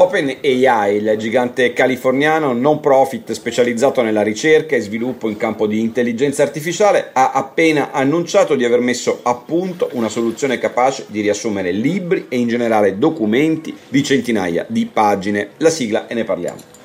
OpenAI, il gigante californiano non profit specializzato nella ricerca e sviluppo in campo di intelligenza artificiale, ha appena annunciato di aver messo a punto una soluzione capace di riassumere libri e in generale documenti di centinaia di pagine. La sigla e ne parliamo.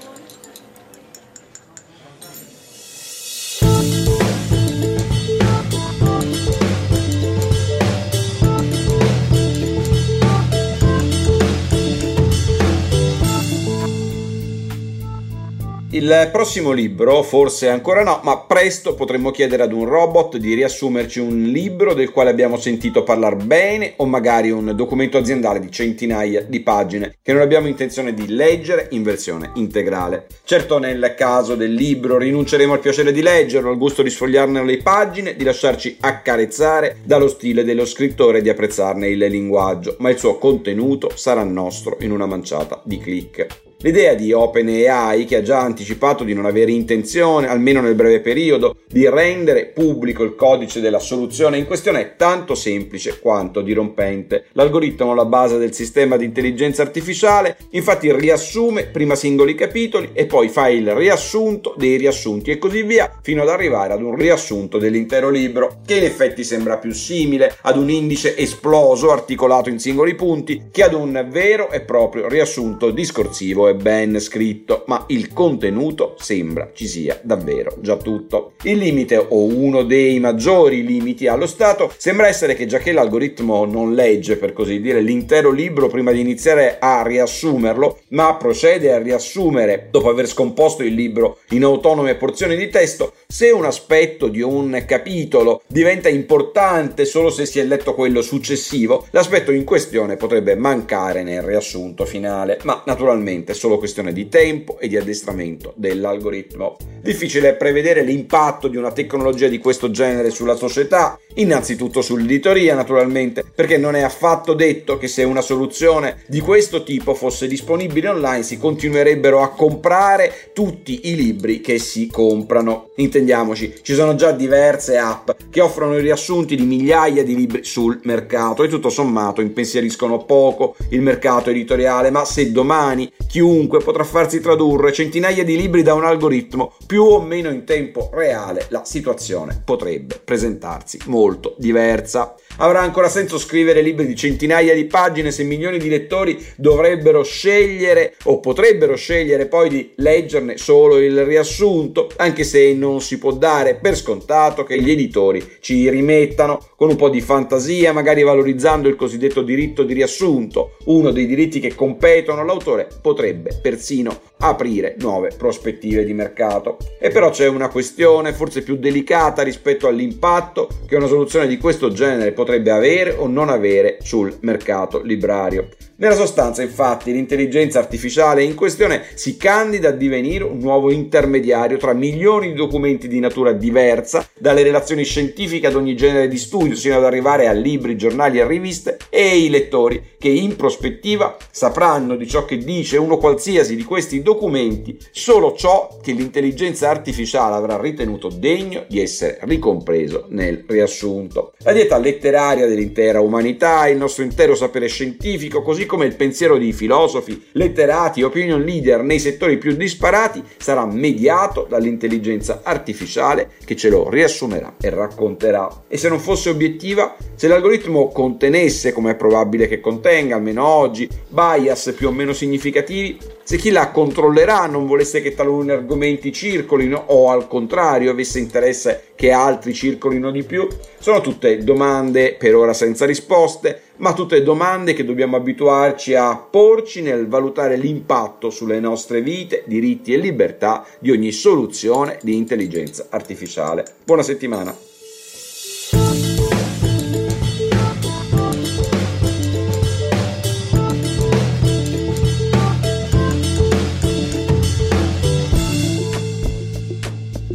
Il prossimo libro, forse ancora no, ma presto potremmo chiedere ad un robot di riassumerci un libro del quale abbiamo sentito parlare bene o magari un documento aziendale di centinaia di pagine che non abbiamo intenzione di leggere in versione integrale. Certo nel caso del libro rinunceremo al piacere di leggerlo, al gusto di sfogliarne le pagine, di lasciarci accarezzare dallo stile dello scrittore e di apprezzarne il linguaggio, ma il suo contenuto sarà nostro in una manciata di click. L'idea di OpenAI, che ha già anticipato di non avere intenzione, almeno nel breve periodo, di rendere pubblico il codice della soluzione in questione è tanto semplice quanto dirompente. L'algoritmo alla base del sistema di intelligenza artificiale infatti riassume prima singoli capitoli e poi fa il riassunto dei riassunti e così via fino ad arrivare ad un riassunto dell'intero libro, che in effetti sembra più simile ad un indice esploso articolato in singoli punti che ad un vero e proprio riassunto discorsivo e ben scritto, ma il contenuto sembra ci sia davvero già tutto. Il limite o uno dei maggiori limiti allo stato sembra essere che già che l'algoritmo non legge per così dire l'intero libro prima di iniziare a riassumerlo, ma procede a riassumere dopo aver scomposto il libro in autonome porzioni di testo, se un aspetto di un capitolo diventa importante solo se si è letto quello successivo, l'aspetto in questione potrebbe mancare nel riassunto finale, ma naturalmente solo questione di tempo e di addestramento dell'algoritmo. Difficile prevedere l'impatto di una tecnologia di questo genere sulla società, innanzitutto sull'editoria naturalmente, perché non è affatto detto che se una soluzione di questo tipo fosse disponibile online si continuerebbero a comprare tutti i libri che si comprano. Intendiamoci, ci sono già diverse app che offrono i riassunti di migliaia di libri sul mercato e tutto sommato impensieriscono poco il mercato editoriale, ma se domani chiunque potrà farsi tradurre centinaia di libri da un algoritmo più o meno in tempo reale, la situazione potrebbe presentarsi molto diversa. Avrà ancora senso scrivere libri di centinaia di pagine se milioni di lettori dovrebbero scegliere o potrebbero scegliere poi di leggerne solo il riassunto, anche se non si può dare per scontato che gli editori ci rimettano con un po' di fantasia, magari valorizzando il cosiddetto diritto di riassunto, uno dei diritti che competono all'autore, potrebbe persino aprire nuove prospettive di mercato. E però c'è una questione forse più delicata rispetto all'impatto che una soluzione di questo genere potrebbe avere o non avere sul mercato librario. Nella sostanza, infatti, l'intelligenza artificiale in questione si candida a divenire un nuovo intermediario tra milioni di documenti di natura diversa, dalle relazioni scientifiche ad ogni genere di studio, sino ad arrivare a libri, giornali e riviste, e i lettori che in prospettiva sapranno di ciò che dice uno qualsiasi di questi documenti solo ciò che l'intelligenza artificiale avrà ritenuto degno di essere ricompreso nel riassunto. La dieta letteraria dell'intera umanità, il nostro intero sapere scientifico, così come il pensiero di filosofi, letterati, opinion leader nei settori più disparati sarà mediato dall'intelligenza artificiale che ce lo riassumerà e racconterà. E se non fosse obiettiva, se l'algoritmo contenesse, come è probabile che contenga, almeno oggi, bias più o meno significativi, se chi la controllerà non volesse che taluni argomenti circolino o al contrario avesse interesse che altri circolino di più. Sono tutte domande per ora senza risposte, ma tutte domande che dobbiamo abituarci a porci nel valutare l'impatto sulle nostre vite, diritti e libertà di ogni soluzione di intelligenza artificiale. Buona settimana!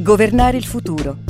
Governare il futuro